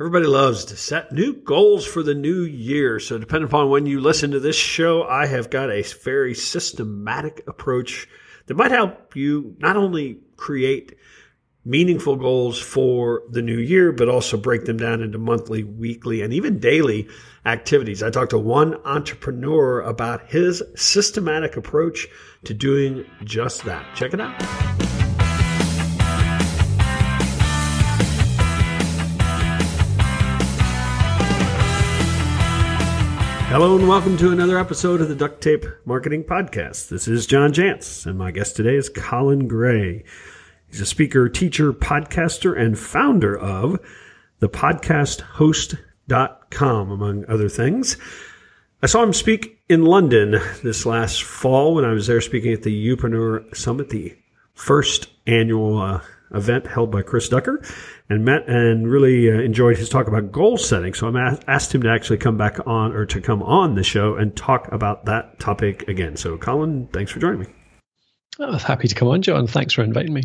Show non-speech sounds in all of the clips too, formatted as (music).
Everybody loves to set new goals for the new year. So, depending upon when you listen to this show, I have got a very systematic approach that might help you not only create meaningful goals for the new year, but also break them down into monthly, weekly, and even daily activities. I talked to one entrepreneur about his systematic approach to doing just that. Check it out. Hello and welcome to another episode of the Duct Tape Marketing Podcast. This is John Jantsch, and my guest today is Colin Gray. He's a speaker, teacher, podcaster, and founder of the podcasthost.com, among other things. I saw him speak in London this last fall when I was there speaking at the Youpreneur Summit, the first annual uh, event held by Chris Ducker and met and really uh, enjoyed his talk about goal setting. So I asked him to actually come back on or to come on the show and talk about that topic again. So Colin, thanks for joining me. Oh, happy to come on, John. Thanks for inviting me.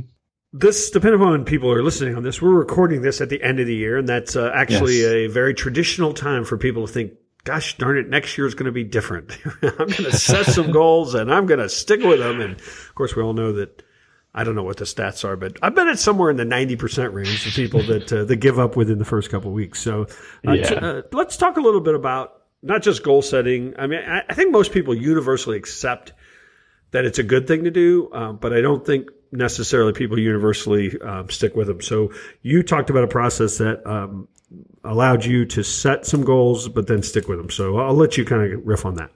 This, depending on people are listening on this, we're recording this at the end of the year, and that's uh, actually yes. a very traditional time for people to think, gosh darn it, next year is going to be different. (laughs) I'm going to set some (laughs) goals and I'm going to stick with them. And of course, we all know that I don't know what the stats are, but I bet it's somewhere in the 90% range of people that, uh, that give up within the first couple of weeks. So uh, yeah. t- uh, let's talk a little bit about not just goal setting. I mean, I, I think most people universally accept that it's a good thing to do, um, but I don't think necessarily people universally um, stick with them. So you talked about a process that um, allowed you to set some goals, but then stick with them. So I'll let you kind of riff on that.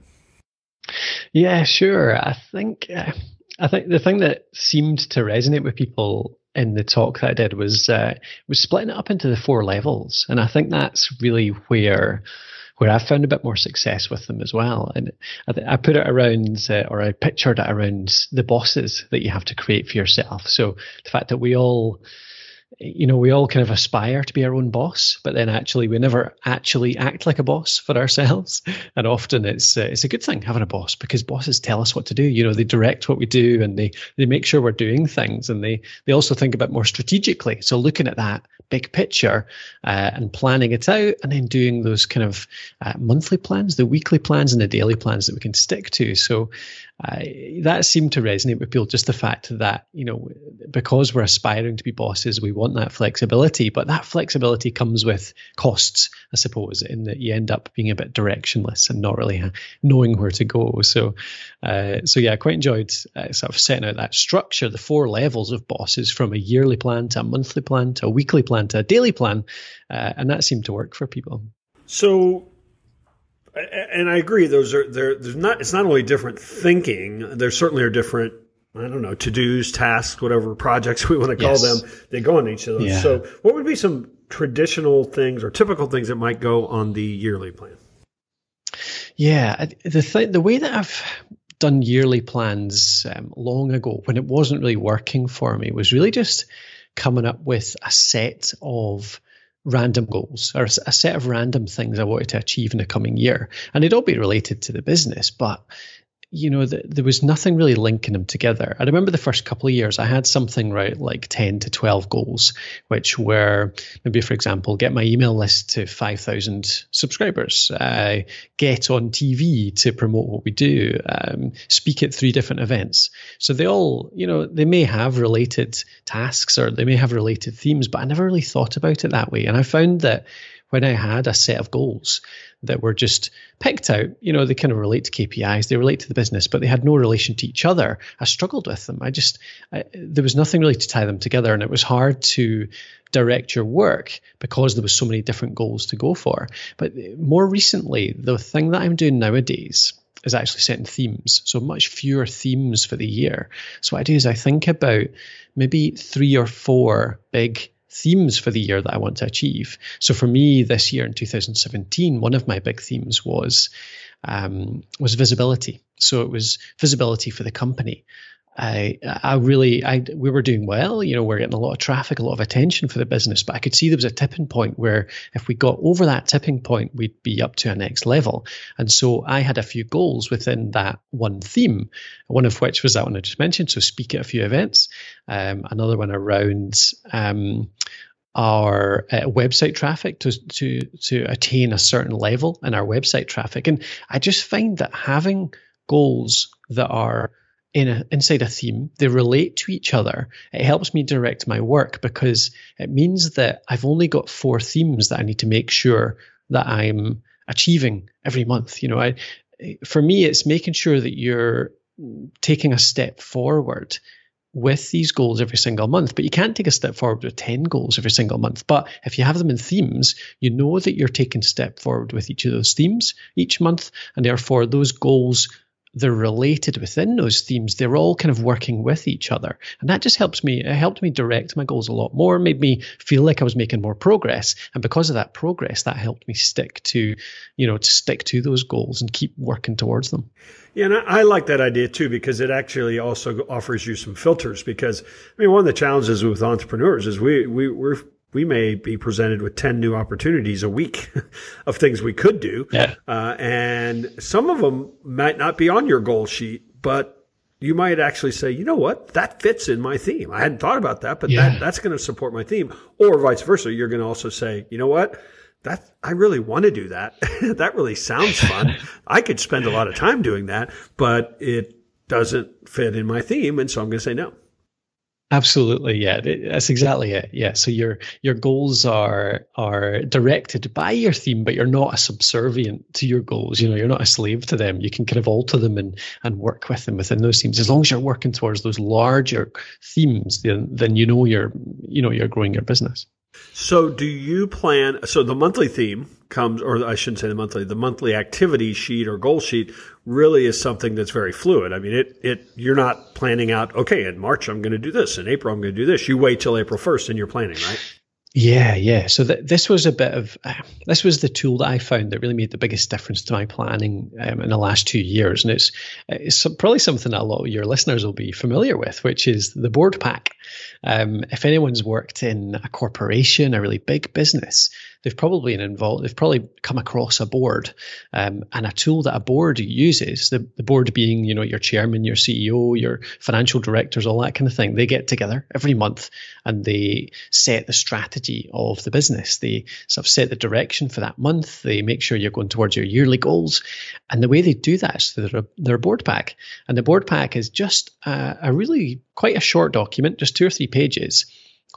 Yeah, sure. I think uh, I think the thing that seemed to resonate with people in the talk that I did was uh, was splitting it up into the four levels, and I think that's really where where I found a bit more success with them as well. And I, I put it around, uh, or I pictured it around the bosses that you have to create for yourself. So the fact that we all you know, we all kind of aspire to be our own boss, but then actually we never actually act like a boss for ourselves. (laughs) And often it's uh, it's a good thing having a boss because bosses tell us what to do. You know, they direct what we do and they they make sure we're doing things, and they they also think a bit more strategically. So looking at that big picture uh, and planning it out, and then doing those kind of uh, monthly plans, the weekly plans, and the daily plans that we can stick to. So that seemed to resonate with people. Just the fact that you know, because we're aspiring to be bosses, we want that flexibility, but that flexibility comes with costs, I suppose, in that you end up being a bit directionless and not really knowing where to go. So, uh, so yeah, I quite enjoyed uh, sort of setting out that structure, the four levels of bosses, from a yearly plan to a monthly plan to a weekly plan to a daily plan, uh, and that seemed to work for people. So and I agree. Those are there. There's not. It's not only different thinking. There certainly are different. I don't know to dos, tasks, whatever projects (laughs) we want to call yes. them. They go on each of those. Yeah. So, what would be some traditional things or typical things that might go on the yearly plan? Yeah, the th- the way that I've done yearly plans um, long ago, when it wasn't really working for me, was really just coming up with a set of random goals or a set of random things I wanted to achieve in the coming year. And they'd all be related to the business, but you know, the, there was nothing really linking them together. I remember the first couple of years, I had something right like 10 to 12 goals, which were maybe, for example, get my email list to 5,000 subscribers, uh, get on TV to promote what we do, um, speak at three different events. So they all, you know, they may have related tasks or they may have related themes, but I never really thought about it that way. And I found that when I had a set of goals that were just picked out, you know, they kind of relate to KPIs, they relate to the business, but they had no relation to each other. I struggled with them. I just, I, there was nothing really to tie them together, and it was hard to direct your work because there was so many different goals to go for. But more recently, the thing that I'm doing nowadays is actually setting themes. So much fewer themes for the year. So what I do is I think about maybe three or four big themes for the year that I want to achieve. So for me, this year in 2017, one of my big themes was um, was visibility. So it was visibility for the company. I, I really, I, we were doing well. You know, we're getting a lot of traffic, a lot of attention for the business. But I could see there was a tipping point where if we got over that tipping point, we'd be up to a next level. And so I had a few goals within that one theme. One of which was that one I just mentioned. So speak at a few events. Um, another one around um, our uh, website traffic to, to, to attain a certain level in our website traffic. And I just find that having goals that are in a, inside a theme, they relate to each other. It helps me direct my work because it means that I've only got four themes that I need to make sure that I'm achieving every month. You know, I, for me, it's making sure that you're taking a step forward with these goals every single month, but you can't take a step forward with 10 goals every single month. But if you have them in themes, you know that you're taking a step forward with each of those themes each month, and therefore those goals they're related within those themes. They're all kind of working with each other. And that just helps me, it helped me direct my goals a lot more, made me feel like I was making more progress. And because of that progress, that helped me stick to, you know, to stick to those goals and keep working towards them. Yeah, and I, I like that idea too because it actually also offers you some filters. Because I mean, one of the challenges with entrepreneurs is we we we're we may be presented with 10 new opportunities a week (laughs) of things we could do. Yeah. Uh, and some of them might not be on your goal sheet, but you might actually say, you know what, that fits in my theme. I hadn't thought about that, but yeah. that, that's going to support my theme. Or vice versa. You're going to also say, you know what, that I really want to do that. (laughs) that really sounds fun. (laughs) I could spend a lot of time doing that, but it doesn't fit in my theme. And so I'm going to say no. Absolutely, yeah, that's exactly it. Yeah, so your your goals are are directed by your theme, but you're not a subservient to your goals. You know, you're not a slave to them. You can kind of alter them and and work with them within those themes. As long as you're working towards those larger themes, then then you know you're you know you're growing your business. So, do you plan? So, the monthly theme comes, or I shouldn't say the monthly, the monthly activity sheet or goal sheet really is something that's very fluid. I mean, it, it, you're not planning out, okay, in March, I'm going to do this. In April, I'm going to do this. You wait till April 1st and you're planning, right? Yeah, yeah. So th- this was a bit of uh, this was the tool that I found that really made the biggest difference to my planning um, in the last two years, and it's it's probably something that a lot of your listeners will be familiar with, which is the board pack. Um, if anyone's worked in a corporation, a really big business, they've probably been involved. They've probably come across a board um, and a tool that a board uses. The, the board being, you know, your chairman, your CEO, your financial directors, all that kind of thing. They get together every month and they set the strategy of the business. They sort of set the direction for that month. They make sure you're going towards your yearly goals. And the way they do that is through their, their board pack. And the board pack is just a, a really quite a short document, just two or three pages,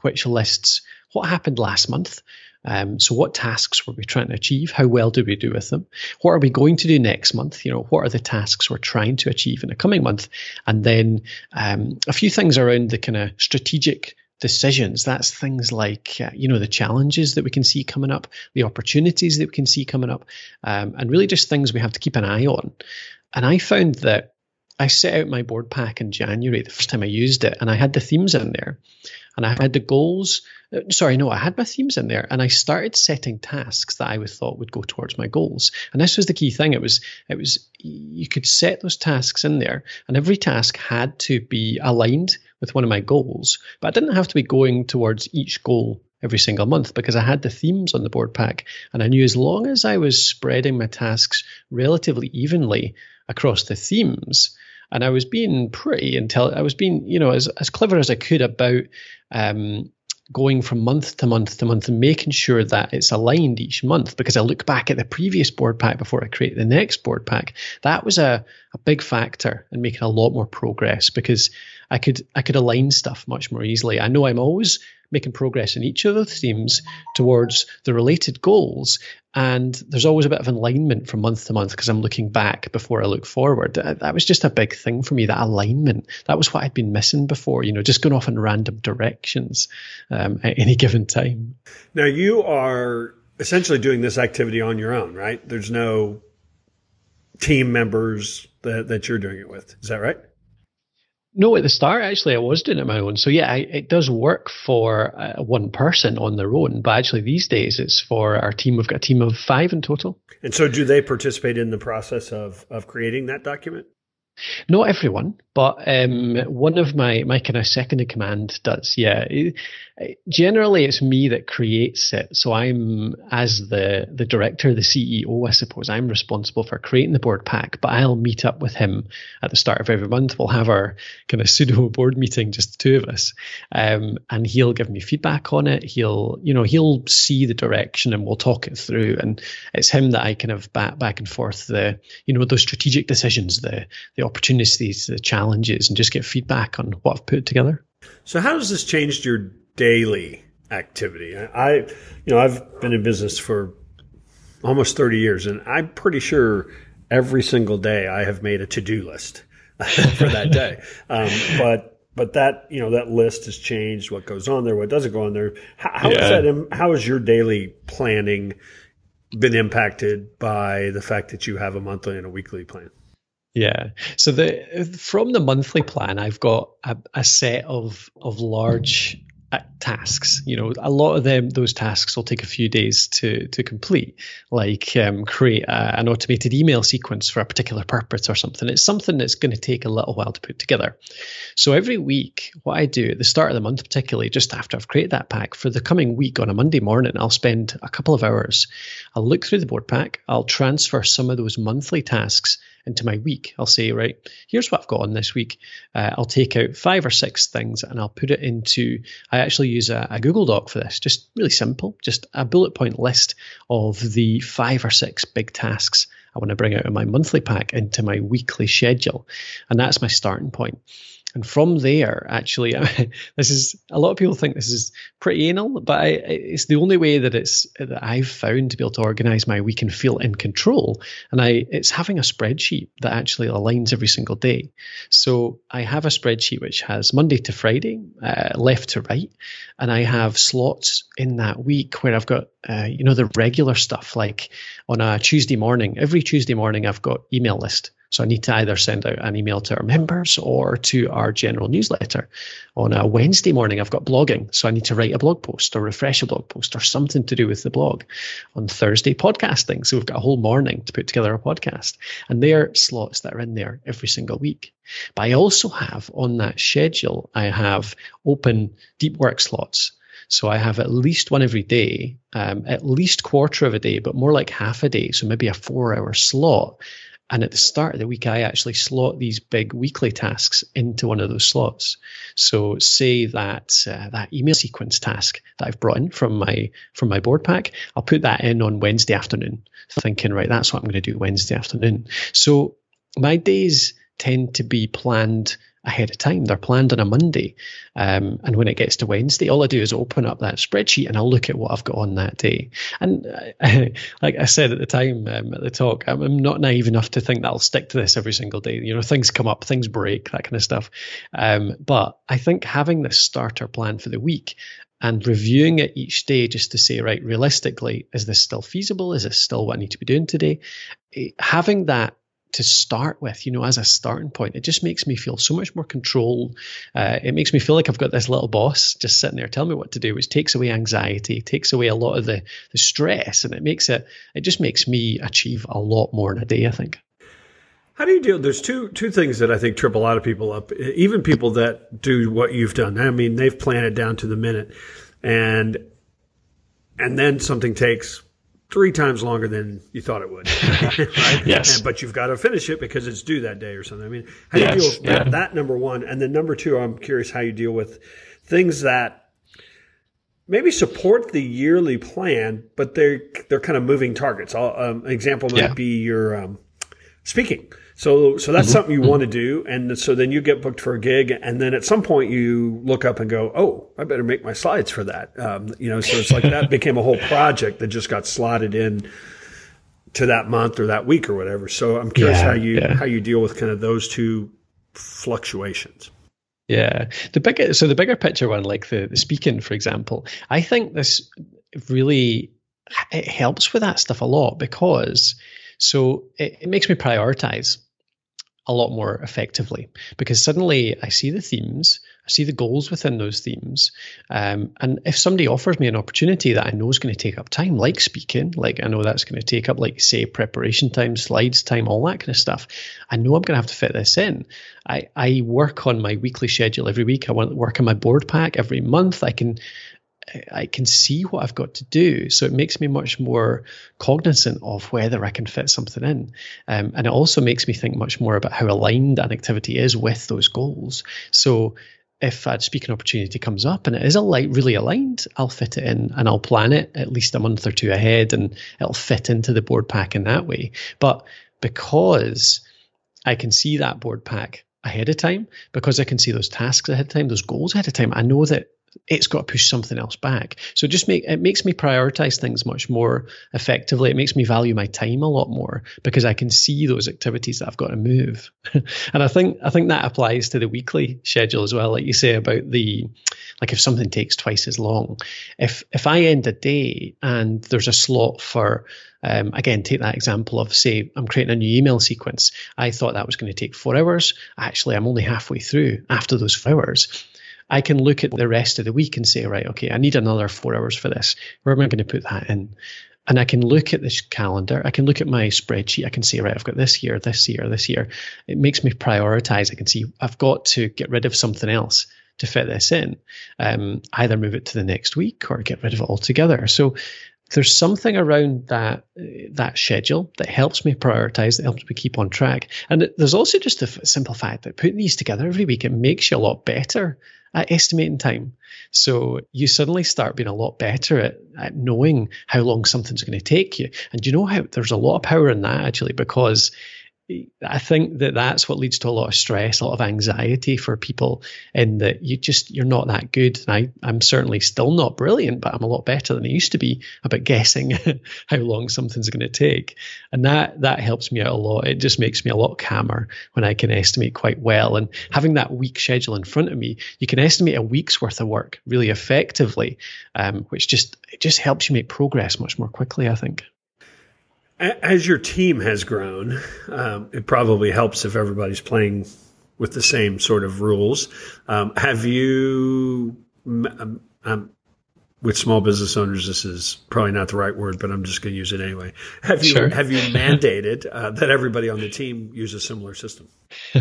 which lists what happened last month, um, so, what tasks were we trying to achieve? How well did we do with them? What are we going to do next month? You know, what are the tasks we're trying to achieve in the coming month? And then um, a few things around the kind of strategic decisions. That's things like, uh, you know, the challenges that we can see coming up, the opportunities that we can see coming up, um, and really just things we have to keep an eye on. And I found that I set out my board pack in January, the first time I used it, and I had the themes in there and I had the goals. Uh, sorry, no, I had my themes in there, and I started setting tasks that I would thought would go towards my goals. And this was the key thing. It was, it was, you could set those tasks in there, and every task had to be aligned with one of my goals. But I didn't have to be going towards each goal every single month because I had the themes on the board pack, and I knew as long as I was spreading my tasks relatively evenly across the themes, and I was being pretty intelligent. I was being, you know, as as clever as I could about um, going from month to month to month and making sure that it's aligned each month. Because I look back at the previous board pack before I create the next board pack. That was a a big factor in making a lot more progress because I could I could align stuff much more easily. I know I'm always making progress in each of the themes towards the related goals. And there's always a bit of alignment from month to month because I'm looking back before I look forward. That was just a big thing for me, that alignment. That was what I'd been missing before, you know, just going off in random directions um, at any given time. Now, you are essentially doing this activity on your own, right? There's no team members that, that you're doing it with. Is that right? No, at the start, actually, I was doing it my own. So yeah, I, it does work for uh, one person on their own, but actually these days it's for our team. We've got a team of five in total. And so, do they participate in the process of of creating that document? Not everyone, but um, one of my my kind of second in command does. Yeah, generally it's me that creates it. So I'm as the the director, the CEO, I suppose. I'm responsible for creating the board pack, but I'll meet up with him at the start of every month. We'll have our kind of pseudo (laughs) board meeting, just the two of us, um, and he'll give me feedback on it. He'll you know he'll see the direction and we'll talk it through. And it's him that I kind of back back and forth the you know those strategic decisions, the the opportunities, the challenges and just get feedback on what I've put together. So, how has this changed your daily activity? I, you know, I've been in business for almost 30 years, and I'm pretty sure every single day I have made a to do list (laughs) for that day. (laughs) Um, but but that you know that list has changed. What goes on there? What doesn't go on there? How, how yeah. that? How has your daily planning been impacted by the fact that you have a monthly and a weekly plan? Yeah. So the from the monthly plan, I've got a, a set of of large uh, tasks. You know, a lot of them, those tasks will take a few days to to complete, like um, create a, an automated email sequence for a particular purpose or something. It's something that's going to take a little while to put together. So every week, what I do at the start of the month, particularly just after I've created that pack for the coming week on a Monday morning, I'll spend a couple of hours. I'll look through the board pack. I'll transfer some of those monthly tasks into my week. I'll say, right, here's what I've got on this week. Uh, I'll take out five or six things and I'll put it into, I actually use a, a, Google Doc for this, just really simple, just a bullet point list of the five or six big tasks I want to bring out in my monthly pack into my weekly schedule. And that's my starting point. And from there, actually, (laughs) this is a lot of people think this is pretty anal, but I, it's the only way that it's that I've found to be able to organize my week and feel in control. And I, it's having a spreadsheet that actually aligns every single day. So I have a spreadsheet which has Monday to Friday, uh, left to right, and I have slots in that week where I've got, uh, you know, the regular stuff like on a Tuesday morning. Every Tuesday morning, I've got email list. So I need to either send out an email to our members or to our general newsletter. On a Wednesday morning, I've got blogging. So I need to write a blog post or refresh a blog post or something to do with the blog. On Thursday, podcasting. So we've got a whole morning to put together a podcast. And there are slots that are in there every single week. But I also have on that schedule, I have open deep work slots. So I have at least one every day, um, at least quarter of a day, but more like half a day. So maybe a four hour slot and at the start of the week, I actually slot these big weekly tasks into one of those slots. So say that uh, that email sequence task that I've brought in from my from my board pack, I'll put that in on Wednesday afternoon, thinking right, that's what I'm going to do Wednesday afternoon. So my days tend to be planned ahead of time. They're planned on a Monday. Um, and when it gets to Wednesday, all I do is open up that spreadsheet and I'll look at what I've got on that day. And uh, (laughs) like I said at the time um, at the talk, I'm, I'm, not naive enough to think that I'll stick to this every single day. You know, things come up, things break, that kind of stuff. Um, but I think having this starter plan for the week and reviewing it each day just to say, right, realistically, is this still feasible? Is this still what I need to be doing today? Eh, having that to start with, you know, as a starting point. It just makes me feel so much more control. Uh, it makes me feel like I've got this little boss just sitting there telling me what to do, which takes away anxiety, takes away a lot of the, the stress, and it makes it, it just makes me achieve a lot more in a day, I think. How do you deal? There's two two things that I think trip a lot of people up, even people that do what you've done. I mean, they've planned it down to the minute, and and then something takes three times longer than you thought it would. (laughs) right? Yes. And, but you've got to finish it because it's due that day or something. I mean, how do yes. you deal with that, yeah. that, number one? And then number two, I'm curious how you deal with things that maybe support the yearly plan, but they're, they're kind of moving targets. Um, an example might yeah. be your um, speaking. So, so that's mm-hmm. something you mm-hmm. want to do. And so then you get booked for a gig. And then at some point you look up and go, Oh, I better make my slides for that. Um, you know, so it's like that became a whole project that just got slotted in to that month or that week or whatever. So I'm curious yeah, how you, yeah. how you deal with kind of those two fluctuations. Yeah. The bigger, so the bigger picture one, like the, the speaking, for example, I think this really, it helps with that stuff a lot because so it, it makes me prioritize. a lot more effectively because suddenly I see the themes, I see the goals within those themes. Um, and if somebody offers me an opportunity that I know is going to take up time, like speaking, like I know that's going to take up, like, say, preparation time, slides time, all that kind of stuff, I know I'm going to have to fit this in. I, I work on my weekly schedule every week. I work on my board pack every month. I can I can see what I've got to do. So it makes me much more cognizant of whether I can fit something in. Um, and it also makes me think much more about how aligned an activity is with those goals. So if a speaking opportunity comes up and it is a light really aligned, I'll fit it in and I'll plan it at least a month or two ahead and it'll fit into the board pack in that way. But because I can see that board pack ahead of time, because I can see those tasks ahead of time, those goals ahead of time, I know that it's got to push something else back. So just make it makes me prioritize things much more effectively. It makes me value my time a lot more because I can see those activities that I've got to move. (laughs) and I think I think that applies to the weekly schedule as well. Like you say about the like if something takes twice as long. If if I end a day and there's a slot for um, again, take that example of say I'm creating a new email sequence. I thought that was going to take four hours. Actually, I'm only halfway through after those four hours. I can look at the rest of the week and say, right, okay, I need another four hours for this. Where am I going to put that in? And I can look at this calendar. I can look at my spreadsheet. I can say, right, I've got this year, this year, this year. It makes me prioritize. I can see I've got to get rid of something else to fit this in. Um, either move it to the next week or get rid of it altogether. So there's something around that that schedule that helps me prioritize, that helps me keep on track. And there's also just the simple fact that putting these together every week, it makes you a lot better at estimating time. So you suddenly start being a lot better at, at knowing how long something's going to take you. And you know how there's a lot of power in that actually, because I think that that's what leads to a lot of stress, a lot of anxiety for people, in that you just you're not that good. And I, I'm certainly still not brilliant, but I'm a lot better than I used to be about guessing (laughs) how long something's going to take, and that that helps me out a lot. It just makes me a lot calmer when I can estimate quite well. And having that week schedule in front of me, you can estimate a week's worth of work really effectively, um, which just it just helps you make progress much more quickly. I think. As your team has grown, um, it probably helps if everybody's playing with the same sort of rules. Um, have you, um, um, with small business owners, this is probably not the right word, but I'm just going to use it anyway. Have you sure. have you mandated uh, that everybody on the team use a similar system? (laughs)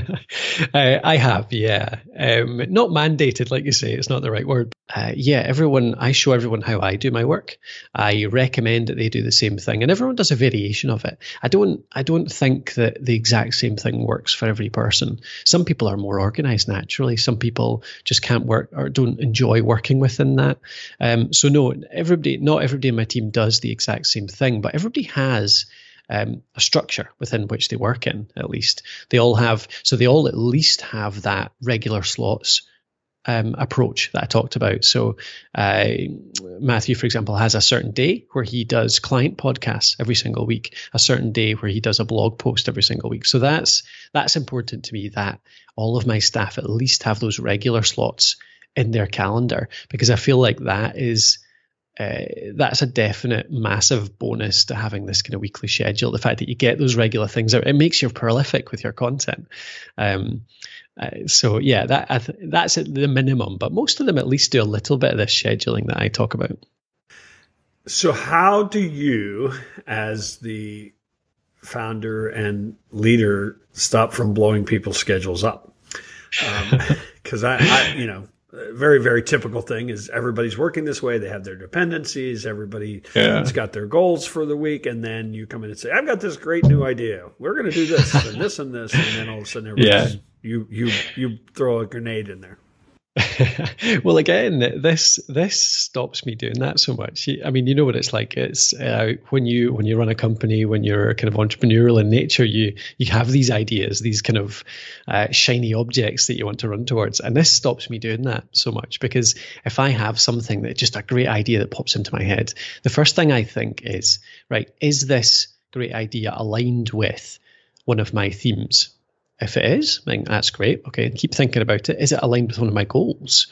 I, I, have, yeah. Um, not mandated, like you say, it's not the right word. Uh, yeah, everyone, I show everyone how I do my work. I recommend that they do the same thing, and everyone does a variation of it. I don't, I don't think that the exact same thing works for every person. Some people are more organized naturally. Some people just can't work or don't enjoy working within that. Um, so no, everybody, not everybody in my team does the exact same thing, but everybody has um, a structure within which they work in. At least they all have, so they all at least have that regular slots um, approach that I talked about. So uh, Matthew, for example, has a certain day where he does client podcasts every single week, a certain day where he does a blog post every single week. So that's that's important to me that all of my staff at least have those regular slots in their calendar because I feel like that is uh, that's a definite massive bonus to having this kind of weekly schedule. The fact that you get those regular things out, it makes you prolific with your content. Um, uh, so yeah, that th- that's at the minimum. But most of them at least do a little bit of this scheduling that I talk about. So how do you, as the founder and leader, stop from blowing people's schedules up? Because um, (laughs) I, I, you know, very very typical thing is everybody's working this way they have their dependencies everybody yeah. has got their goals for the week and then you come in and say i've got this great new idea we're going to do this and this and this and then all of a sudden yeah. You you you throw a grenade in there (laughs) well, again, this this stops me doing that so much. I mean, you know what it's like. It's uh, when you when you run a company, when you're kind of entrepreneurial in nature, you you have these ideas, these kind of uh, shiny objects that you want to run towards, and this stops me doing that so much because if I have something that just a great idea that pops into my head, the first thing I think is, right, is this great idea aligned with one of my themes? If it is, then that's great. Okay, keep thinking about it. Is it aligned with one of my goals?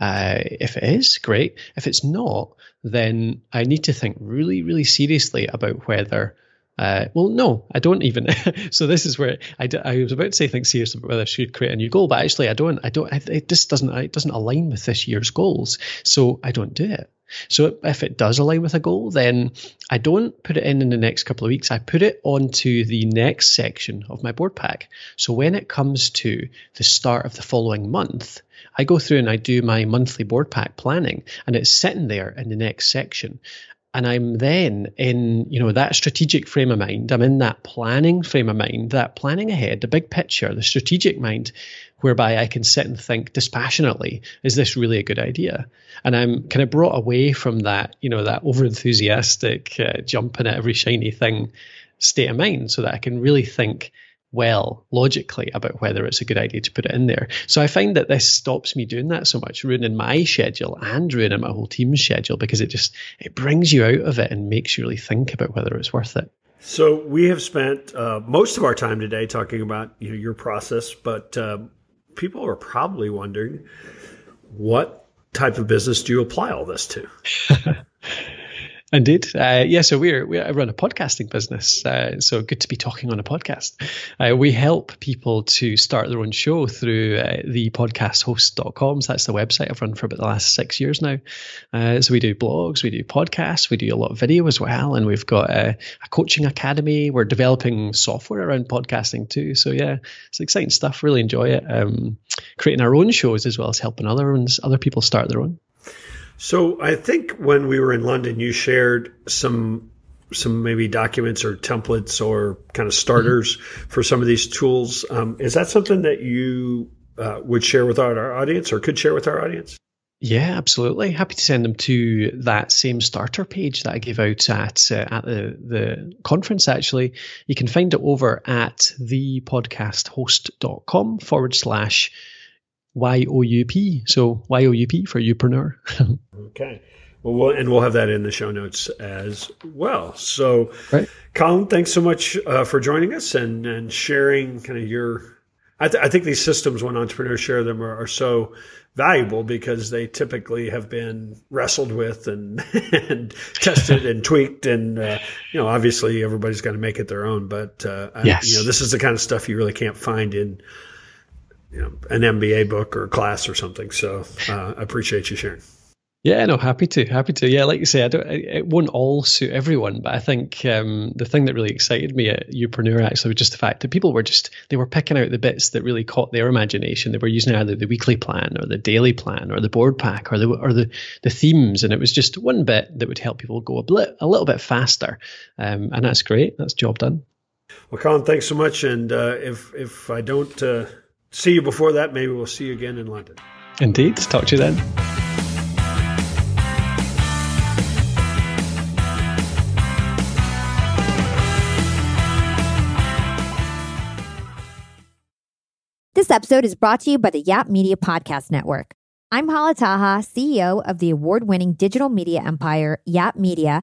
Uh, if it is, great. If it's not, then I need to think really, really seriously about whether Uh, well, no, I don't even. (laughs) so this is where I, I was about to say think seriously about whether I should create a new goal, but actually I don't. I don't. It just doesn't. It doesn't align with this year's goals, so I don't do it. So if it does align with a goal, then I don't put it in in the next couple of weeks. I put it onto the next section of my board pack. So when it comes to the start of the following month, I go through and I do my monthly board pack planning, and it's sitting there in the next section and I'm then in, you know, that strategic frame of mind. I'm in that planning frame of mind, that planning ahead, the big picture, the strategic mind, whereby I can sit and think dispassionately, is this really a good idea? And I'm kind of brought away from that, you know, that over enthusiastic uh, jumping at every shiny thing state of mind so that I can really think well logically about whether it's a good idea to put it in there. So I find that this stops me doing that so much, ruining my schedule and ruining my whole team's schedule because it just it brings you out of it and makes you really think about whether it's worth it. So we have spent uh, most of our time today talking about you know your process, but uh, people are probably wondering what type of business do you apply all this to? (laughs) Indeed. Uh, yeah, so we're, we run a podcasting business. Uh, so good to be talking on a podcast. Uh, we help people to start their own show through uh, thepodcasthost.com. So that's the website I've run for about the last six years now. Uh, so we do blogs, we do podcasts, we do a lot of video as well. And we've got a, a coaching academy. We're developing software around podcasting too. So yeah, it's exciting stuff. Really enjoy it. Um, creating our own shows as well as helping other ones, other people start their own. So I think when we were in London, you shared some some maybe documents or templates or kind of starters mm-hmm. for some of these tools. Um, is that something that you uh, would share with our, our audience or could share with our audience? Yeah, absolutely. Happy to send them to that same starter page that I gave out at uh, at the the conference. Actually, you can find it over at thepodcasthost.com forward slash Y O U P. So Y O U P for Youpreneur. (laughs) okay. Well, we'll, and we'll have that in the show notes as well. So, right. Colin, thanks so much uh, for joining us and, and sharing kind of your. I, th- I, think these systems, when entrepreneurs share them, are, are, so valuable because they typically have been wrestled with and, (laughs) and tested and tweaked. And, uh, you know, obviously everybody's got to make it their own. But, uh, yes. I, you know, this is the kind of stuff you really can't find in you know, an MBA book or class or something. So uh, I appreciate you sharing. Yeah, no, happy to, happy to. Yeah, like you say, I don't, it won't all suit everyone, but I think um, the thing that really excited me at Youpreneur actually was just the fact that people were just they were picking out the bits that really caught their imagination. They were using either the weekly plan or the daily plan or the board pack or the or the the themes, and it was just one bit that would help people go a bit a little bit faster, um, and that's great. That's job done. Well, Colin, thanks so much. And uh, if if I don't uh, see you before that. Maybe we'll see you again in London. Indeed. Talk to you then. This episode is brought to you by the Yap Media Podcast Network. I'm Hala Taha, CEO of the award winning digital media empire, Yap Media